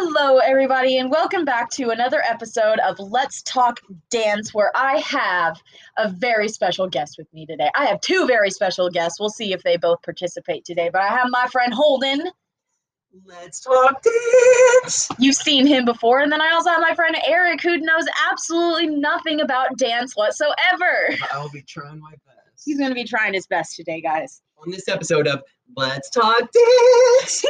Hello, everybody, and welcome back to another episode of Let's Talk Dance, where I have a very special guest with me today. I have two very special guests. We'll see if they both participate today, but I have my friend Holden. Let's talk dance. You've seen him before, and then I also have my friend Eric, who knows absolutely nothing about dance whatsoever. I'll be trying my best. He's going to be trying his best today, guys. On this episode of Let's Talk Dance.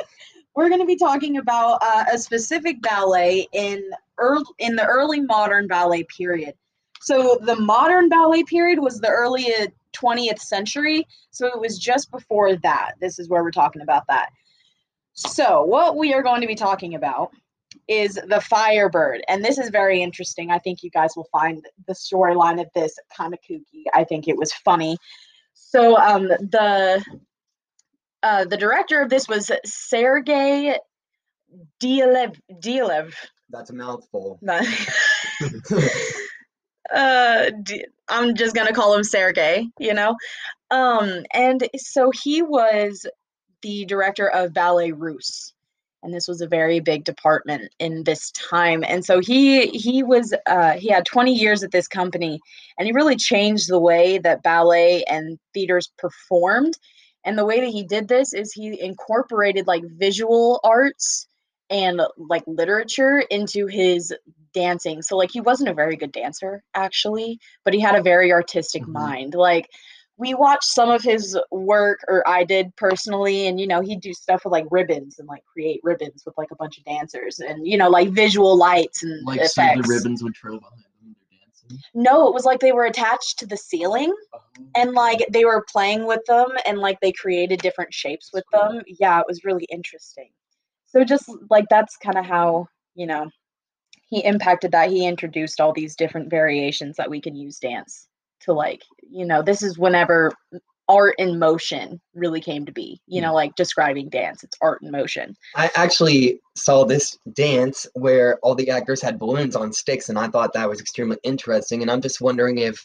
We're going to be talking about uh, a specific ballet in early, in the early modern ballet period. So the modern ballet period was the early 20th century, so it was just before that. This is where we're talking about that. So, what we are going to be talking about is the Firebird, and this is very interesting. I think you guys will find the storyline of this kind of kooky. I think it was funny. So, um, the uh, the director of this was Sergei Diaghilev. Diaghilev. That's a mouthful. uh, I'm just gonna call him Sergei. You know, um, and so he was the director of Ballet Russe, and this was a very big department in this time. And so he he was uh, he had 20 years at this company, and he really changed the way that ballet and theaters performed and the way that he did this is he incorporated like visual arts and like literature into his dancing. So like he wasn't a very good dancer actually, but he had a very artistic mm-hmm. mind. Like we watched some of his work or I did personally and you know he'd do stuff with like ribbons and like create ribbons with like a bunch of dancers and you know like visual lights and like effects. the ribbons would trail behind no, it was like they were attached to the ceiling oh. and like they were playing with them and like they created different shapes with them. Yeah, it was really interesting. So just like that's kind of how, you know, he impacted that. He introduced all these different variations that we can use dance to like, you know, this is whenever art in motion really came to be you know hmm. like describing dance it's art in motion. I actually saw this dance where all the actors had balloons on sticks and i thought that was extremely interesting and i'm just wondering if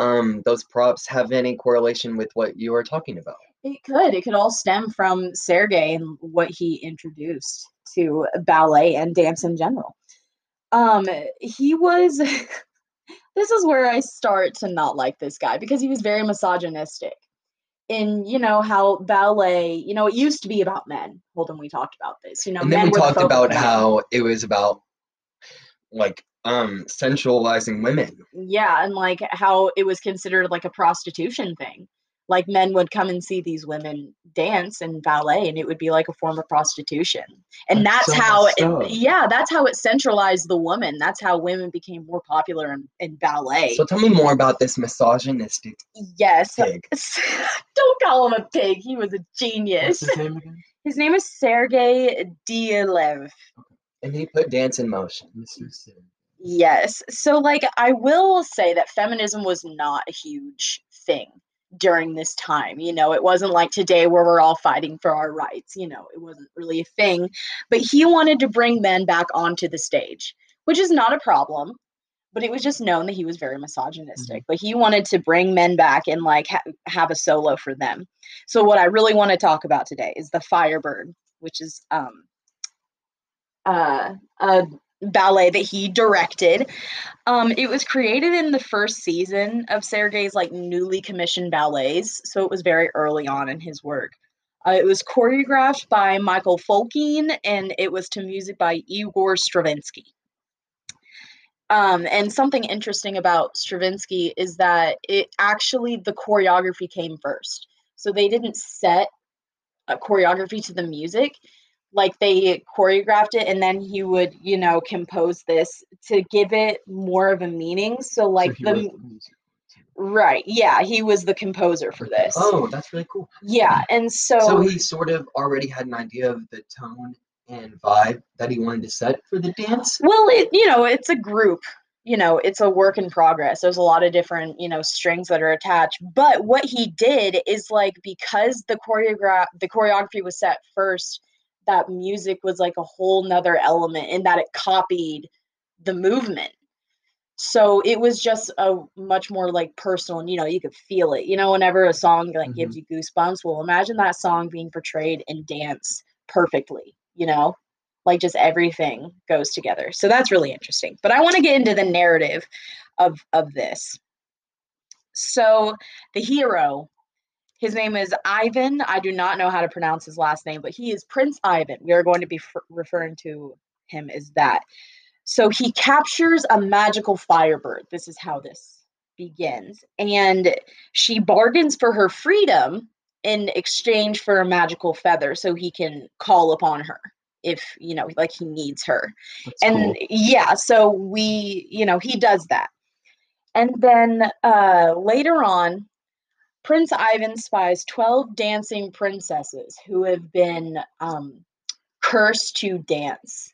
um, those props have any correlation with what you are talking about. It could it could all stem from sergei and what he introduced to ballet and dance in general. Um he was this is where i start to not like this guy because he was very misogynistic in you know how ballet you know it used to be about men. Hold on we talked about this you know and then we talked the about how it was about like um centralizing women. Yeah and like how it was considered like a prostitution thing like men would come and see these women dance and ballet and it would be like a form of prostitution. And that's, that's so how it, yeah that's how it centralized the woman. That's how women became more popular in, in ballet. So tell me more about this misogynistic yes. pig. don't call him a pig. He was a genius. What's his name again? His name is sergei diaghilev. And he put dance in motion mr yes. So like i will say that feminism was not a huge thing during this time. You know, it wasn't like today where we're all fighting for our rights. You know, it wasn't really a thing. But he wanted to bring men back onto the stage, which is not a problem. But it was just known that he was very misogynistic. Mm-hmm. But he wanted to bring men back and like ha- have a solo for them. So what I really want to talk about today is the Firebird, which is um uh a ballet that he directed. Um, it was created in the first season of Sergei's like newly commissioned ballets, so it was very early on in his work. Uh, it was choreographed by Michael Fokine, and it was to music by Igor Stravinsky. Um, and something interesting about Stravinsky is that it actually the choreography came first, so they didn't set a choreography to the music like they choreographed it and then he would you know compose this to give it more of a meaning. So like so the, the right yeah he was the composer for this. Oh that's really cool. Yeah hmm. and so so he sort of already had an idea of the tone and vibe that he wanted to set for the dance? Well it you know it's a group you know it's a work in progress. There's a lot of different you know strings that are attached. But what he did is like because the choreograph the choreography was set first that music was like a whole nother element in that it copied the movement. So it was just a much more like personal and you know you could feel it you know whenever a song like mm-hmm. gives you goosebumps well imagine that song being portrayed in dance perfectly you know? Like just everything goes together. So that's really interesting. But i want to get into the narrative of of this. So the hero his name is ivan. I do not know how to pronounce his last name but he is prince ivan. We are going to be f- referring to him as that. So he captures a magical firebird. This is how this begins. And she bargains for her freedom in exchange for a magical feather so he can call upon her if you know like he needs her. That's and cool. yeah so we you know he does that. And then uh later on prince ivan spies 12 dancing princesses who have been um cursed to dance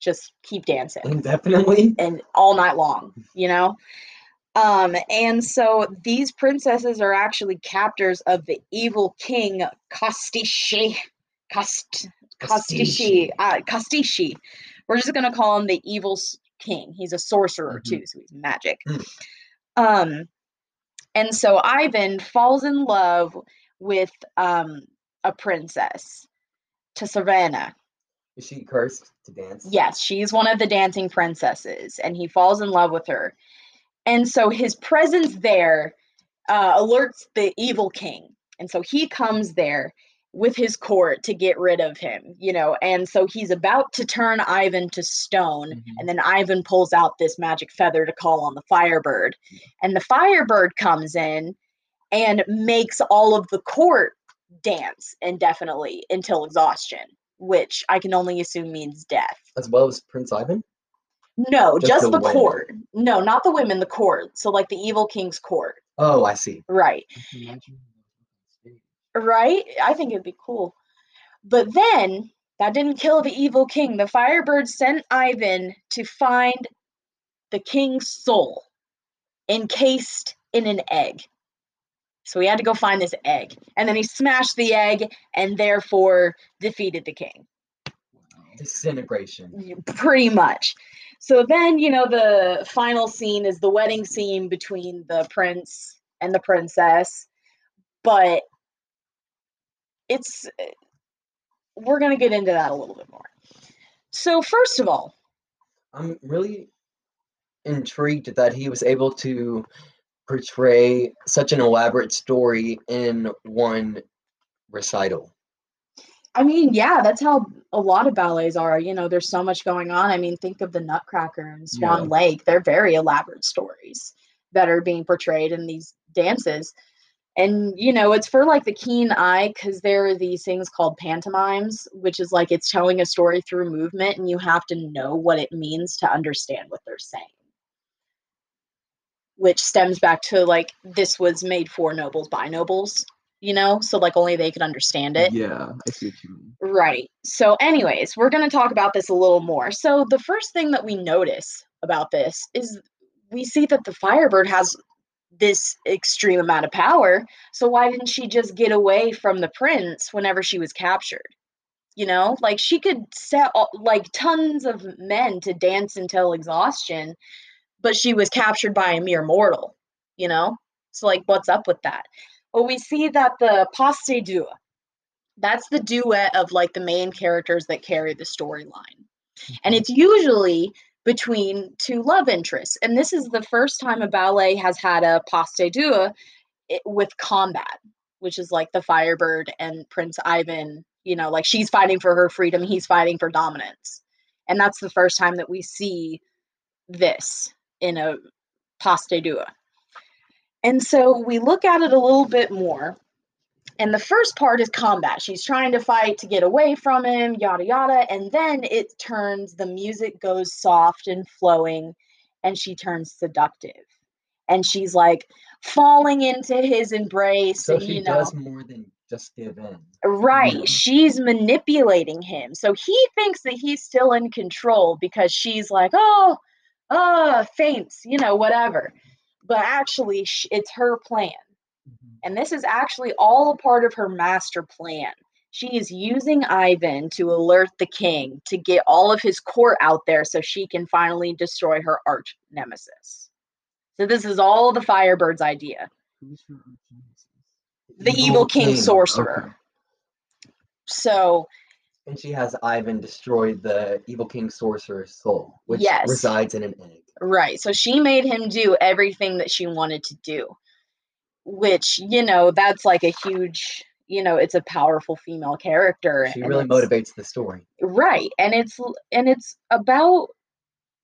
just keep dancing Indefinitely. and all night long, you know? Um, and so these princesses are actually captors of the evil king Kastishi. Kast, Kastishi. Uh, Kastishi. We're just gonna call him the evil king. He's a sorcerer Mhm. too, so he's magic. Mm. Um, and so Ivan falls in love with um a princess, Tsarevna. Is she cursed to dance? Yes, she's one of the dancing princesses, and he falls in love with her. And so his presence there uh, alerts the evil king. And so he comes there with his court to get rid of him, you know. And so he's about to turn Ivan to stone. Mhm. And then Ivan pulls out this magic feather to call on the Firebird. And the Firebird comes in and makes all of the court dance indefinitely until exhaustion, which I can only assume means death. As well as Prince Ivan? No, Just just, the the, court. No, not the women, the court. So like the evil king's court. Oh, I see. Right. Right? I think it'd be cool. But then that didn't kill the evil king. The Firebird sent Ivan to find the king's soul encased in an egg. So he had to go find this egg. And then he smashed the egg and therefore defeated the king. Disintegration. Pretty much. So then, you know, the final scene is the wedding scene between the prince and the princess, but it's eh, we're going to get into that a little bit more. So, first of all, I'm really intrigued that he was able to portray such an elaborate story in one recital. I mean, yeah, that's how a lot of ballets are. You know, there's so much going on. I mean, think of the Nutcracker and Swan Yeah. Lake. They're very elaborate stories that are being portrayed in these dances. And, you know, it's for like the keen eye because there are these things called pantomimes, which is like it's telling a story through movement and you have to know what it means to understand what they're saying. Which stems back to like this was made for nobles by nobles, you know, so like only they could understand it. Yeah, I see what you mean. Right. So, anyways, we're going to talk about this a little more. So, the first thing that we notice about this is we see that the Firebird has this extreme amount of power. So, why didn't she just get away from the prince whenever she was captured? You know, like she could set all, like tons of men to dance until exhaustion, but she was captured by a mere mortal, you know? So, like, what's up with that? Well, we see that the Pas de Deux, that's the duet of like the main characters that carry the storyline. And mm-hmm. it's usually between two love interests. And this is the first time a ballet has had a pas de deux eh, with combat, which is like the Firebird and Prince Ivan, you know, like she's fighting for her freedom, he's fighting for dominance. And that's the first time that we see this in a pas de deux. And so we look at it a little bit more. And the first part is combat. She's trying to fight to get away from him, yada yada. And then it turns, the music goes soft and flowing, and she turns seductive. And she's like falling into his embrace. So and, she you know, does more than just give in. Right. Yeah. She's manipulating him. So he thinks that he's still in control because she's like, oh, uh, faints, you know, whatever. But actually, it's her plan. Mm-hmm. And this is actually all a part of her master plan. She is using Ivan to alert the king to get all of his court out there so she can finally destroy her arch nemesis. So, this is all the Firebird's idea. Who's her arch-nemesis? The evil king sorcerer. Okay. So And she has Ivan destroy the evil king sorcerer's soul, which Yes. resides in an egg. Right. So she made him do everything that she wanted to do, which, you know, that's like a huge, you know, it's a powerful female character. She and really motivates the story. Right. And it's and it's about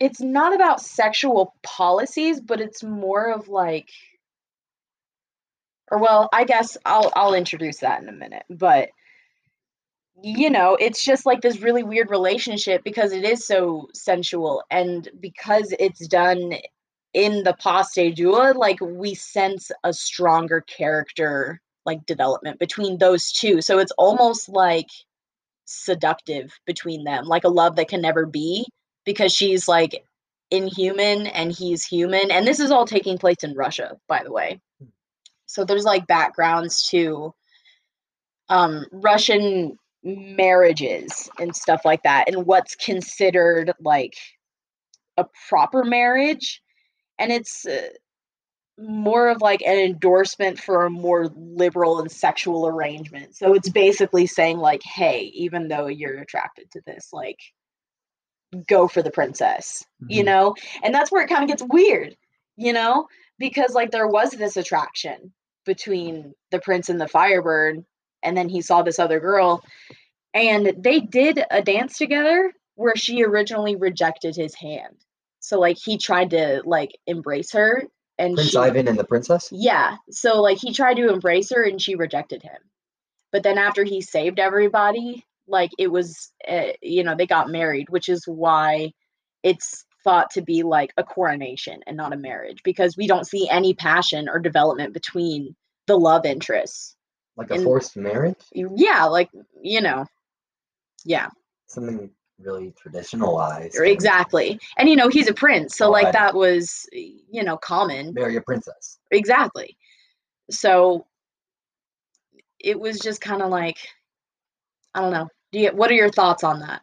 it's not about sexual policies, but it's more of like or well, I guess I'll I'll introduce that in a minute. But you know, it's just like this really weird relationship because it is so sensual and because it's done in the pas de deux, like we sense a stronger character like development between those two. So it's almost like seductive between them, like a love that can never be because she's like inhuman and he's human. And this is all taking place in Russia, by the way. So there's like backgrounds to um Russian marriages and stuff like that and what's considered like a proper marriage and it's uh, more of like an endorsement for a more liberal and sexual arrangement. So it's basically saying like, hey, even though you're attracted to this, like go for the princess, you Mhm. know? And that's where it kind of gets weird, you know? Because like there was this attraction between the prince and the firebird and then he saw this other girl and they did a dance together where she originally rejected his hand. So like he tried to like embrace her and Prince she, Ivan and the princess? yeah. So like he tried to embrace her and she rejected him. But then after he saved everybody, like it was uh, you know, they got married, which is why it's thought to be like a coronation and not a marriage because we don't see any passion or development between the love interests. Like a And- forced marriage? Yeah, like, you know. Yeah. Something really traditionalized. Exactly. And you know, he's a prince, so like that was you know, common. Marry a princess. Exactly. So it was just kind of like I don't know. Do you, what are your thoughts on that?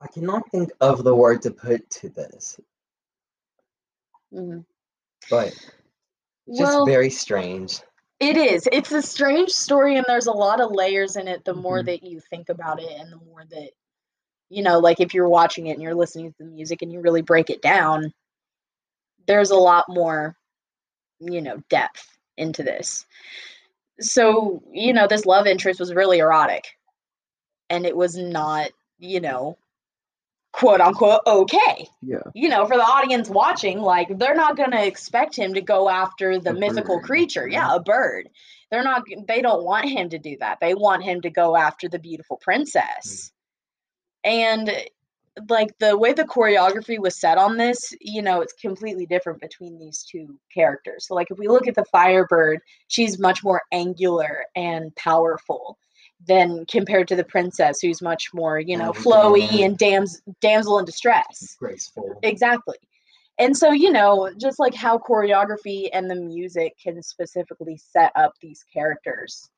I cannot think of the word to put to this, Mhm. but just Well, very strange. it is. It's a strange story and there's a lot of layers in it the more Mhm. that you think about it and the more that you know, like if you're watching it and you're listening to the music and you really break it down, there's a lot more you know, depth into this. So, you know, this love interest was really erotic. And it was not, you know, quote unquote okay. Yeah. You know, for the audience watching, like they're not going to expect him to go after the A mythical bird, creature. right? Yeah, a bird. They're not they don't want him to do that. They want him to go after the beautiful princess. Mm. And like the way the choreography was set on this, you know, it's completely different between these two characters. So like if we look at the Firebird, she's much more angular and powerful than compared to the princess who's much more, you know, flowy and dams damsel in distress. Graceful. Exactly. And so, you know, just like how choreography and the music can specifically set up these characters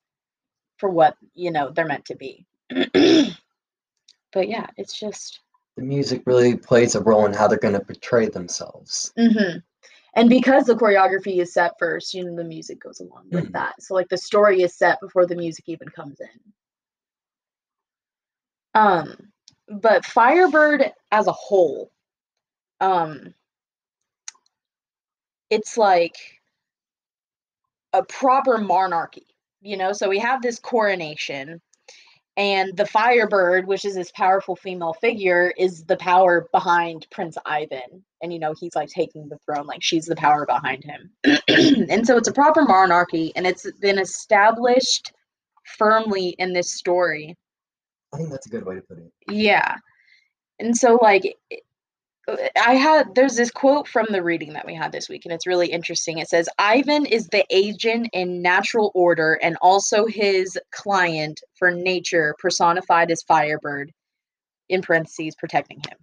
for what, you know, they're meant to be. but yeah, it's just The music really plays a role in how they're going to portray themselves. hmm And because the choreography is set first, you know, the music goes along with Mhm. that. So like the story is set before the music even comes in. Um, but Firebird as a whole, um, it's like a proper monarchy, you know. So we have this coronation, and the Firebird, which is this powerful female figure, is the power behind Prince Ivan. And you know, he's like taking the throne, like she's the power behind him. and so it's a proper monarchy, and it's been established firmly in this story. I think that's a good way to put it. Yeah. And so like i- I had there's this quote from the reading that we had this week and it's really interesting. It says Ivan is the agent in natural order and also his client for nature personified as Firebird in parentheses protecting him.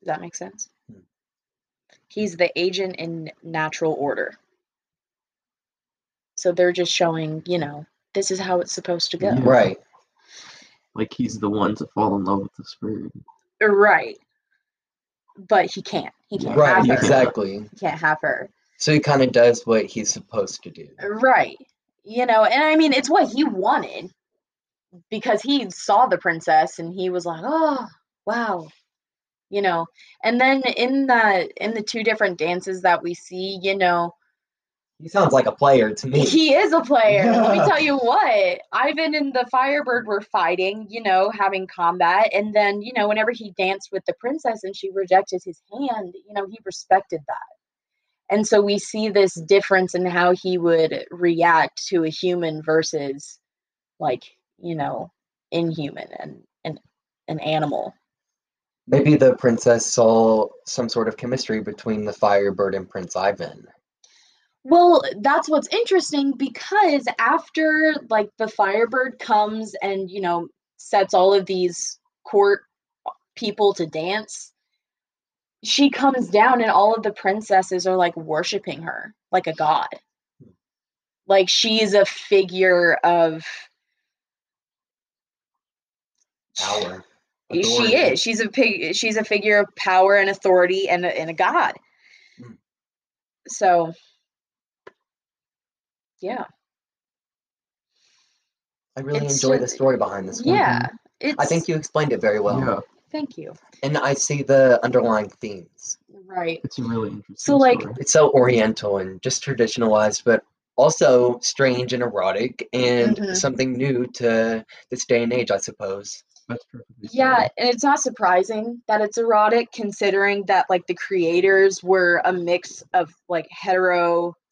Does that make sense? Hmm. He's the agent in natural order. So they're just showing, you know, this is how it's supposed to go. Right. Like he's the one to fall in love with this bird. Uh, right. But he can't. He can't Right, have her. exactly. He can't have her. So he kind of does what he's supposed to do. Uh, right. You know, and I mean it's what he wanted. because he saw the princess and he was like, "Oh, wow." You know. And then in the in the two different dances that we see, you know, He sounds like a player to me. he is a player. Let me tell you what. Ivan and the Firebird were fighting, you know, having combat. And then, you know, whenever he danced with the princess and she rejected his hand, you know, he respected that. And so we see this difference in how he would react to a human versus like, you know, inhuman and an an animal. Maybe the princess saw some sort of chemistry between the Firebird and Prince Ivan. Well, that's what's interesting because after like the Firebird comes and, you know, sets all of these court people to dance, she comes down and all of the princesses are like worshiping her like a god. Like she's a figure of Power. she is. She's a pig she's a figure of power and authority and a, and a god. Mm. So yeah. I really It's enjoy the story behind this one. Yeah. It's I think you explained it very well. yeah, thank you. And I see the underlying themes. Right. it's really interesting. So, like, story. It's so oriental and just traditionalized, but also strange and erotic and Mhm. something new to this day and age, I suppose. that's perfectly. Yeah, stated. and it's not surprising that it's erotic considering that like the creators were a mix of like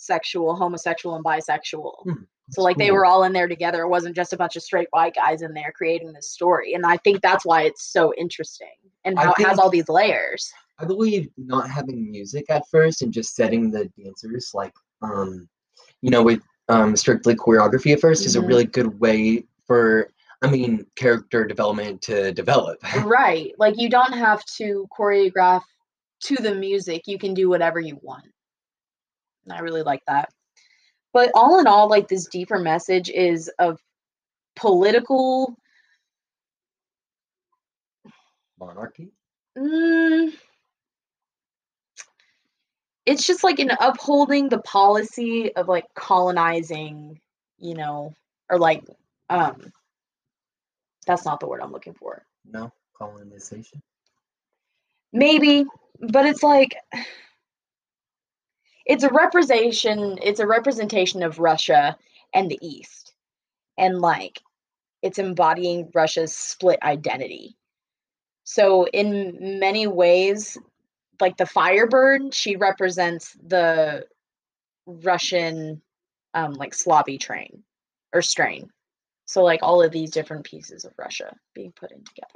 heterosexual, homosexual, and bisexual. Hmm, So like they were all in there together. It wasn't just a bunch of straight white guys in there creating this story. And I think that's why it's so interesting and how it has all these layers. I believe not having music at first and just setting the dancers like um you know with um strictly choreography at 1st is a Mhm. really good way for I mean character development to develop. right. Like you don't have to choreograph to the music. You can do whatever you want. And I really like that. But all in all, like this deeper message is of political Monarchy? mm, it's just like in upholding the policy of like colonizing, you know, or like um that's not the word I'm looking for. No colonization. Maybe, but it's like it's a representation it's a representation of Russia and the East. And like it's embodying Russia's split identity. So in many ways, like the Firebird, she represents the Russian um like Slavy train or strain. So like all of these different pieces of Russia being put in together.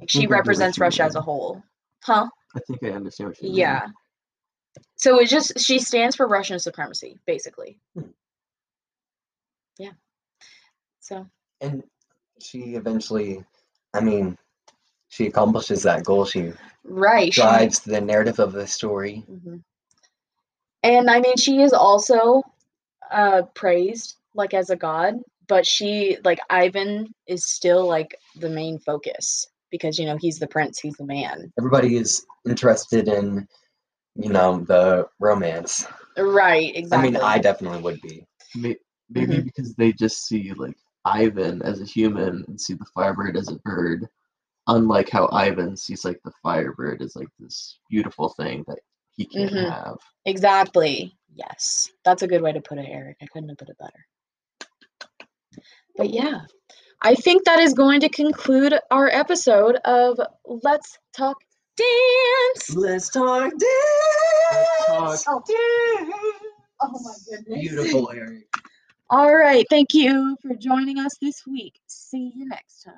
Like she think I get what represents Russia as a whole. Huh? I think I understand what you mean. Yeah. So it just she stands for Russian supremacy, basically. Hmm. Yeah. So And she eventually I mean she accomplishes that goal. She right. she- drives the narrative of the story. Mhm. And I mean she is also uh praised like as a god, but she like Ivan is still like the main focus because you know he's the prince, he's the man. Everybody is interested in, you know, the romance. Right, exactly. I mean, I definitely would be. Maybe Mm-hmm. because they just see like Ivan as a human and see the Firebird as a bird, unlike how Ivan sees like the Firebird as like this beautiful thing that he can't Mhm. have. Exactly. Yes. That's a good way to put it, Eric. I couldn't have put it better. But yeah, I think that is going to conclude our episode of Let's Talk Dance. Let's talk dance. Let's talk dance. Oh my goodness. Beautiful, Eric. All right. Thank you for joining us this week. See you next time.